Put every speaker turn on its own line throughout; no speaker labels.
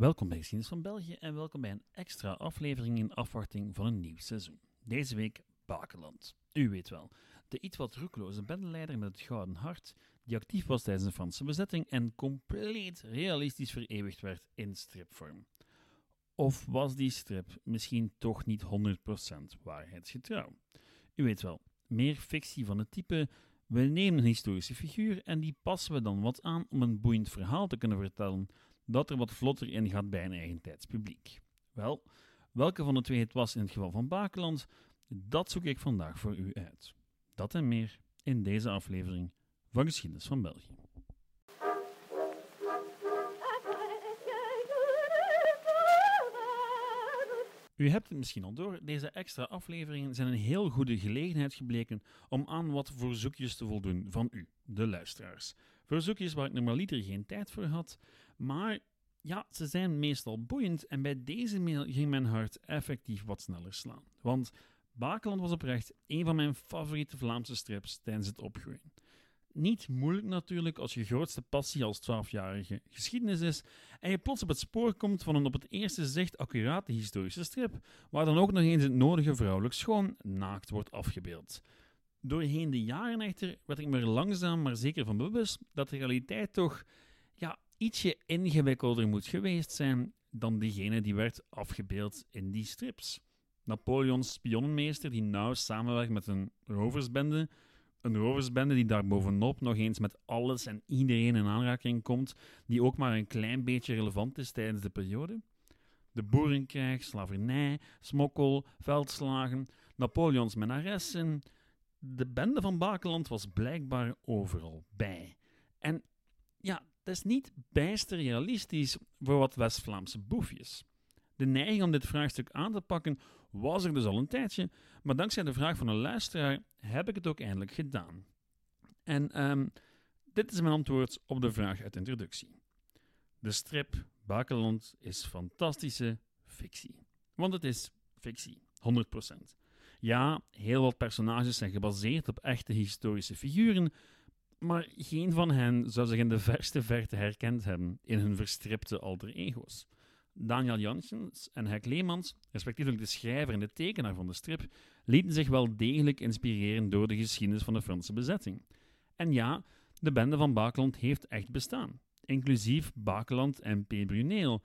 Welkom bij Geschiedenis van België en welkom bij een extra aflevering in afwachting van een nieuw seizoen. Deze week Bakeland. U weet wel, de iets wat roekloze bendeleider met het gouden hart, die actief was tijdens de Franse bezetting en compleet realistisch vereeuwigd werd in stripvorm. Of was die strip misschien toch niet 100% waarheidsgetrouw? U weet wel, meer fictie van het type we nemen een historische figuur en die passen we dan wat aan om een boeiend verhaal te kunnen vertellen dat er wat vlotter in gaat bij een eigen tijdspubliek. Wel, welke van de twee het was in het geval van Bakeland, dat zoek ik vandaag voor u uit. Dat en meer in deze aflevering van Geschiedenis van België. U hebt het misschien al door, deze extra afleveringen zijn een heel goede gelegenheid gebleken om aan wat verzoekjes te voldoen van u, de luisteraars. Verzoekjes waar ik normaliter geen tijd voor had, maar ja, ze zijn meestal boeiend en bij deze mail ging mijn hart effectief wat sneller slaan. Want Bakeland was oprecht een van mijn favoriete Vlaamse strips tijdens het opgroeien. Niet moeilijk natuurlijk als je grootste passie als 12-jarige geschiedenis is en je plots op het spoor komt van een op het eerste zicht accurate historische strip, waar dan ook nog eens het nodige vrouwelijk schoon naakt wordt afgebeeld. Doorheen de jaren echter werd ik me langzaam maar zeker van bewust dat de realiteit toch ja, ietsje ingewikkelder moet geweest zijn dan diegene die werd afgebeeld in die strips. Napoleons spionnenmeester die nauw samenwerkt met een roversbende, een roversbende die daar bovenop nog eens met alles en iedereen in aanraking komt, die ook maar een klein beetje relevant is tijdens de periode. De boerenkrijg, slavernij, smokkel, veldslagen, Napoleons menaressen. De bende van Bakeland was blijkbaar overal bij. En ja, dat is niet bijster realistisch voor wat West-Vlaamse boefjes. De neiging om dit vraagstuk aan te pakken was er dus al een tijdje, maar dankzij de vraag van een luisteraar heb ik het ook eindelijk gedaan. En um, dit is mijn antwoord op de vraag uit de introductie. De strip Bakeland is fantastische fictie. Want het is fictie, 100%. Ja, heel wat personages zijn gebaseerd op echte historische figuren, maar geen van hen zou zich in de verste verte herkend hebben in hun verstripte alter ego's. Daniel Janssens en Hek Leemans, respectievelijk de schrijver en de tekenaar van de strip, lieten zich wel degelijk inspireren door de geschiedenis van de Franse bezetting. En ja, de bende van Bakeland heeft echt bestaan, inclusief Bakeland en P. Bruneel.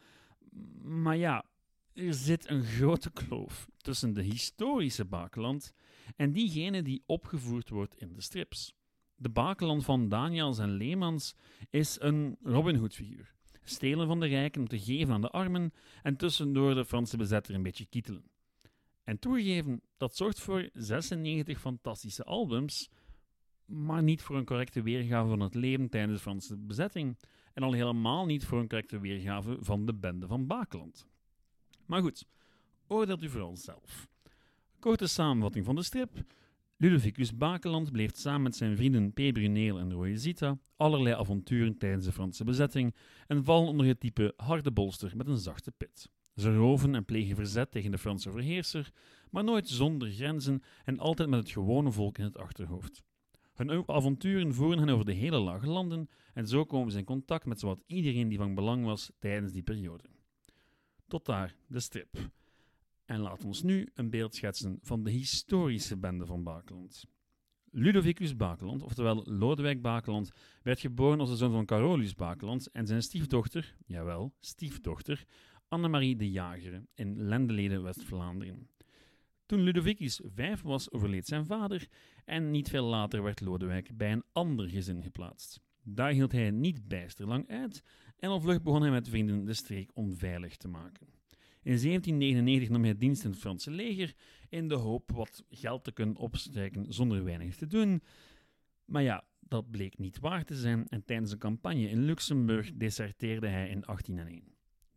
Maar ja, er zit een grote kloof tussen de historische Bakeland en diegene die opgevoerd wordt in de strips. De Bakeland van Daniels en Leemans is een Robin Hood-figuur. Stelen van de rijken om te geven aan de armen en tussendoor de Franse bezetter een beetje kietelen. En toegegeven, dat zorgt voor 96 fantastische albums, maar niet voor een correcte weergave van het leven tijdens de Franse bezetting en al helemaal niet voor een correcte weergave van de bende van Bakeland. Maar goed, oordeelt u vooral zelf. Korte samenvatting van de strip. Ludovicus Bakeland bleef samen met zijn vrienden P. Bruneel en Royezita allerlei avonturen tijdens de Franse bezetting en vallen onder het type harde bolster met een zachte pit. Ze roven en plegen verzet tegen de Franse overheerser, maar nooit zonder grenzen en altijd met het gewone volk in het achterhoofd. Hun avonturen voeren hen over de hele lage landen en zo komen ze in contact met zowat iedereen die van belang was tijdens die periode. Tot daar de strip. En laat ons nu een beeld schetsen van de historische bende van Bakeland. Ludovicus Bakeland, oftewel Lodewijk Bakeland, werd geboren als de zoon van Carolus Bakeland en zijn stiefdochter, jawel, stiefdochter, Annemarie de Jager in Lendeleden, West-Vlaanderen. Toen Ludovicus vijf was, overleed zijn vader en niet veel later werd Lodewijk bij een ander gezin geplaatst. Daar hield hij niet bijster lang uit en al vlug begon hij met vrienden de streek onveilig te maken. In 1799 nam hij dienst in het Franse leger in de hoop wat geld te kunnen opstrijken zonder weinig te doen. Maar ja, dat bleek niet waar te zijn en tijdens een campagne in Luxemburg deserteerde hij in 1801.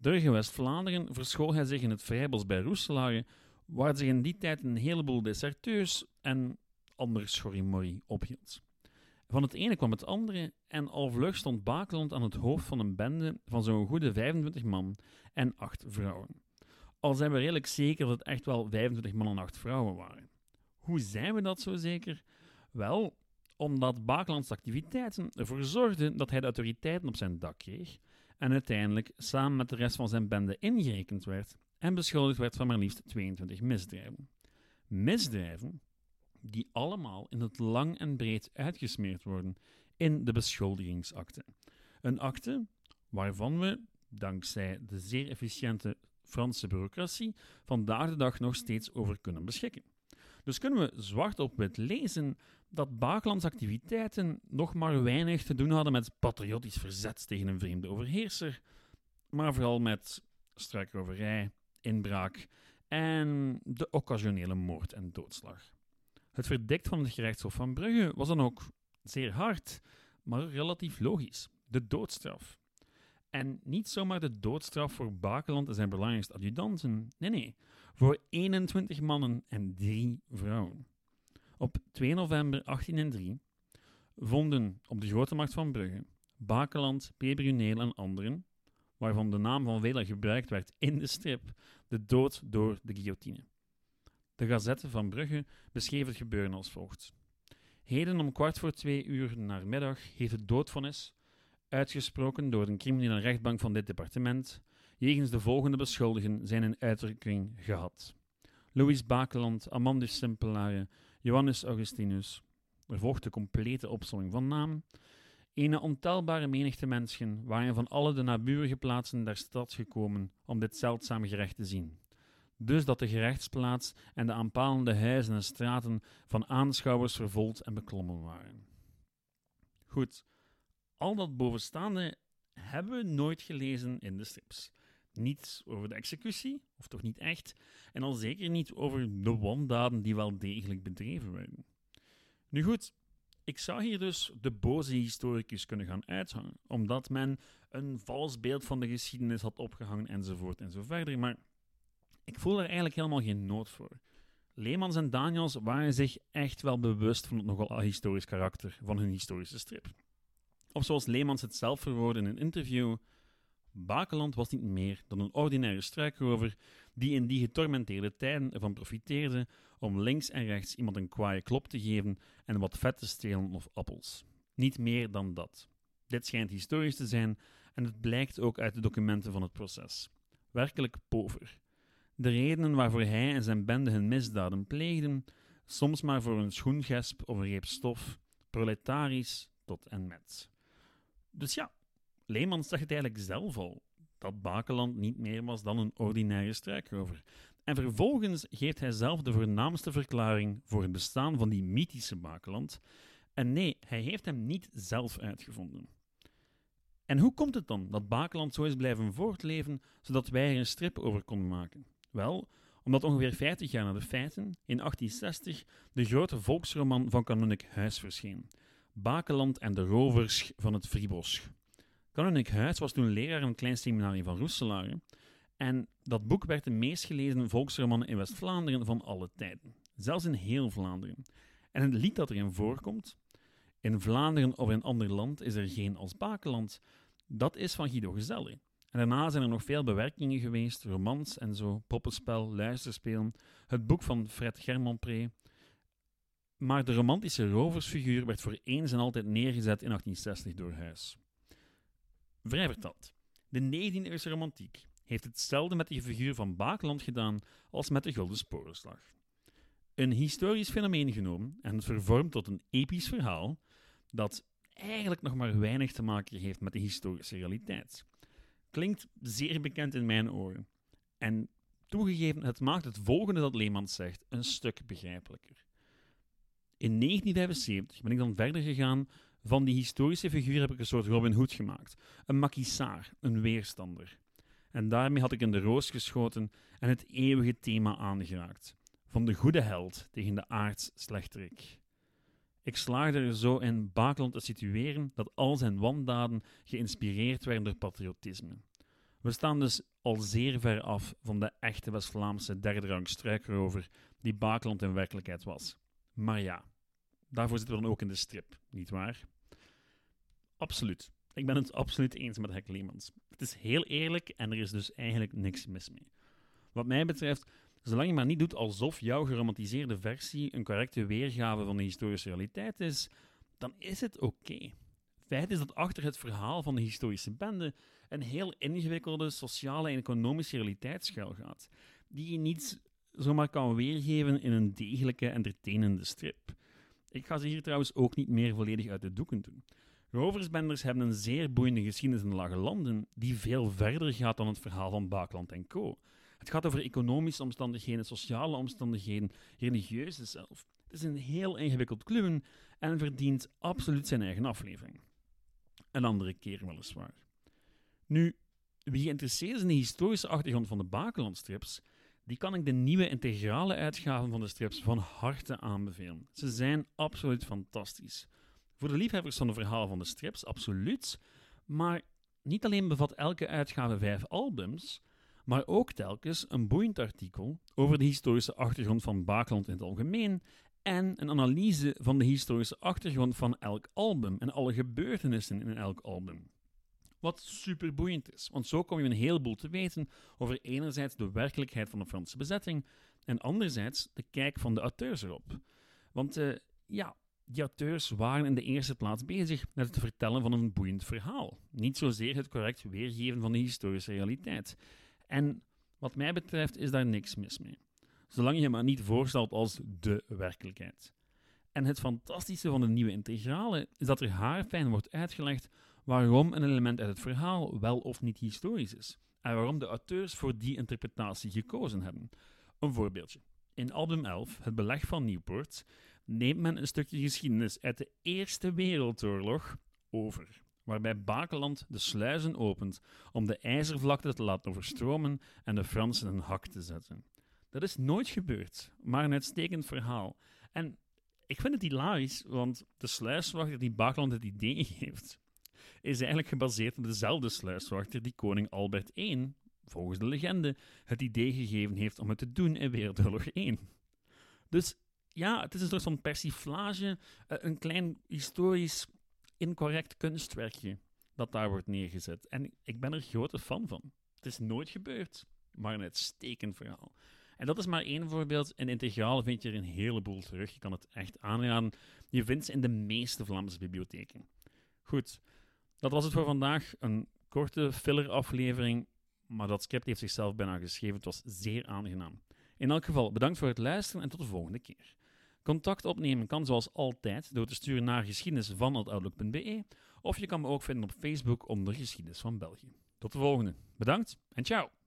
Terug in West-Vlaanderen verschool hij zich in het Vrijbos bij Roeselare, waar zich in die tijd een heleboel deserteurs en ander schorrimorrie ophield. Van het ene kwam het andere en al vlug stond Bakeland aan het hoofd van een bende van zo'n goede 25 man en 8 vrouwen. Al zijn we redelijk zeker dat het echt wel 25 man en 8 vrouwen waren. Hoe zijn we dat zo zeker? Wel, omdat Bakelands activiteiten ervoor zorgden dat hij de autoriteiten op zijn dak kreeg en uiteindelijk samen met de rest van zijn bende ingerekend werd en beschuldigd werd van maar liefst 22 misdrijven. Misdrijven die allemaal in het lang en breed uitgesmeerd worden in de beschuldigingsakte. Een akte waarvan we, dankzij de zeer efficiënte Franse bureaucratie, vandaag de dag nog steeds over kunnen beschikken. Dus kunnen we zwart op wit lezen dat Bakelands activiteiten nog maar weinig te doen hadden met patriotisch verzet tegen een vreemde overheerser, maar vooral met struikroverij, inbraak en de occasionele moord en doodslag. Het verdict van het gerechtshof van Brugge was dan ook zeer hard, maar relatief logisch: de doodstraf. En niet zomaar de doodstraf voor Bakeland en zijn belangrijkste adjudanten. Nee, nee. Voor 21 mannen en 3 vrouwen. Op 2 november 1803 vonden op de Grote Markt van Brugge Bakeland, P. Bruneel en anderen, waarvan de naam van velen gebruikt werd in de strip, de dood door de guillotine. De Gazette van Brugge beschreef het gebeuren als volgt. Heden om kwart voor twee uur naar middag heeft het doodvonnis, uitgesproken door de criminele rechtbank van dit departement, jegens de volgende beschuldigen zijn een uitdrukking gehad. Louis Bakeland, Amandus Simpelare, Johannes Augustinus. Er volgt de complete opsomming van naam. Ene ontelbare menigte mensen waren van alle de naburige plaatsen der stad gekomen om dit zeldzame gerecht te zien. Dus dat de gerechtsplaats en de aanpalende huizen en straten van aanschouwers vervolgd en beklommen waren. Goed, al dat bovenstaande hebben we nooit gelezen in de strips. Niet over de executie, of toch niet echt, en al zeker niet over de wandaden die wel degelijk bedreven werden. Nu goed, ik zou hier dus de boze historicus kunnen gaan uithangen, omdat men een vals beeld van de geschiedenis had opgehangen enzovoort en zo verder, maar ik voel er eigenlijk helemaal geen nood voor. Leemans en Daniels waren zich echt wel bewust van het nogal historisch karakter van hun historische strip. Of zoals Leemans het zelf verwoordde in een interview: Bakeland was niet meer dan een ordinaire struikrover die in die getormenteerde tijden ervan profiteerde om links en rechts iemand een kwaaie klop te geven en wat vet te stelen of appels. Niet meer dan dat. Dit schijnt historisch te zijn en het blijkt ook uit de documenten van het proces. Werkelijk pover. De redenen waarvoor hij en zijn bende hun misdaden pleegden, soms maar voor een schoengesp of een reep stof, proletarisch tot en met. Dus ja, Leemans zegt het eigenlijk zelf al, dat Bakeland niet meer was dan een ordinaire struikrover. En vervolgens geeft hij zelf de voornaamste verklaring voor het bestaan van die mythische Bakeland. En nee, hij heeft hem niet zelf uitgevonden. En hoe komt het dan dat Bakeland zo is blijven voortleven, zodat wij er een strip over konden maken? Wel, omdat ongeveer 50 jaar na de feiten, in 1860, de grote volksroman van Kanunnik Huis verscheen. Bakeland en de rovers van het Fribosch. Kanunnik Huis was toen leraar in een klein seminarie van Roeselaar. En dat boek werd de meest gelezen volksroman in West-Vlaanderen van alle tijden. Zelfs in heel Vlaanderen. En het lied dat erin voorkomt, in Vlaanderen of in ander land is er geen als Bakeland, dat is van Guido Gezelle. En daarna zijn er nog veel bewerkingen geweest, romans en zo, poppenspel, luisterspelen, het boek van Fred Germonpré. Maar de romantische roversfiguur werd voor eens en altijd neergezet in 1860 door Huis. Vrij verteld, de 19e-eeuwse romantiek heeft hetzelfde met de figuur van Bakeland gedaan als met de Gulden Sporenslag. Een historisch fenomeen genomen en vervormd tot een episch verhaal dat eigenlijk nog maar weinig te maken heeft met de historische realiteit. Klinkt zeer bekend in mijn oren. En toegegeven, het maakt het volgende dat Leemans zegt een stuk begrijpelijker. In 1975 ben ik dan verder gegaan. Van die historische figuur heb ik een soort Robin Hood gemaakt. Een makisaar, een weerstander. En daarmee had ik in de roos geschoten en het eeuwige thema aangeraakt. Van de goede held tegen de aards slechterik. Ik slaagde er zo in Bakeland te situeren dat al zijn wandaden geïnspireerd werden door patriotisme. We staan dus al zeer ver af van de echte West-Vlaamse derde rang struikrover die Bakeland in werkelijkheid was. Maar ja, daarvoor zitten we dan ook in de strip, niet waar? Absoluut. Ik ben het absoluut eens met Hek. Het is heel eerlijk en er is dus eigenlijk niks mis mee. Wat mij betreft, zolang je maar niet doet alsof jouw geromantiseerde versie een correcte weergave van de historische realiteit is, dan is het oké. Feit is dat achter het verhaal van de historische bende een heel ingewikkelde sociale en economische realiteit schuilgaat, die je niet zomaar kan weergeven in een degelijke, entertainende strip. Ik ga ze hier trouwens ook niet meer volledig uit de doeken doen. Roversbenders hebben een zeer boeiende geschiedenis in de Lage Landen, die veel verder gaat dan het verhaal van Baakland en Co. Het gaat over economische omstandigheden, sociale omstandigheden, religieuze zelf. Het is een heel ingewikkeld kluwen en verdient absoluut zijn eigen aflevering. Een andere keer weliswaar. Nu, wie geïnteresseerd is in de historische achtergrond van de Bakelandstrips, die kan ik de nieuwe integrale uitgaven van de strips van harte aanbevelen. Ze zijn absoluut fantastisch. Voor de liefhebbers van de verhalen van de strips, absoluut. Maar niet alleen bevat elke uitgave vijf albums, maar ook telkens een boeiend artikel over de historische achtergrond van Bakeland in het algemeen en een analyse van de historische achtergrond van elk album en alle gebeurtenissen in elk album. Wat super boeiend is, want zo kom je een heleboel te weten over enerzijds de werkelijkheid van de Franse bezetting en anderzijds de kijk van de auteurs erop. Want uh, ja, die auteurs waren in de eerste plaats bezig met het vertellen van een boeiend verhaal, niet zozeer het correct weergeven van de historische realiteit. En wat mij betreft is daar niks mis mee, zolang je maar niet voorstelt als de werkelijkheid. En het fantastische van de nieuwe integrale is dat er haarfijn wordt uitgelegd waarom een element uit het verhaal wel of niet historisch is en waarom de auteurs voor die interpretatie gekozen hebben. Een voorbeeldje. In album 11, Het Beleg van Nieuwpoort, neemt men een stukje geschiedenis uit de Eerste Wereldoorlog over, waarbij Bakeland de sluizen opent om de ijzervlakte te laten overstromen en de Fransen een hak te zetten. Dat is nooit gebeurd, maar een uitstekend verhaal. En ik vind het hilarisch, want de sluiswachter die Bakeland het idee geeft, is eigenlijk gebaseerd op dezelfde sluiswachter die koning Albert I, volgens de legende, het idee gegeven heeft om het te doen in Wereldoorlog I. Dus ja, het is een soort van persiflage, eh, een klein historisch incorrect kunstwerkje dat daar wordt neergezet. En ik ben er grote fan van. Het is nooit gebeurd, maar een uitstekend verhaal. En dat is maar één voorbeeld. In Integraal vind je er een heleboel terug. Je kan het echt aanraden. Je vindt ze in de meeste Vlaamse bibliotheken. Goed, dat was het voor vandaag. Een korte filler-aflevering, maar dat script heeft zichzelf bijna geschreven. Het was zeer aangenaam. In elk geval, bedankt voor het luisteren en tot de volgende keer. Contact opnemen kan zoals altijd door te sturen naar geschiedenisvan.outlook.be of je kan me ook vinden op Facebook onder Geschiedenis van België. Tot de volgende. Bedankt en ciao!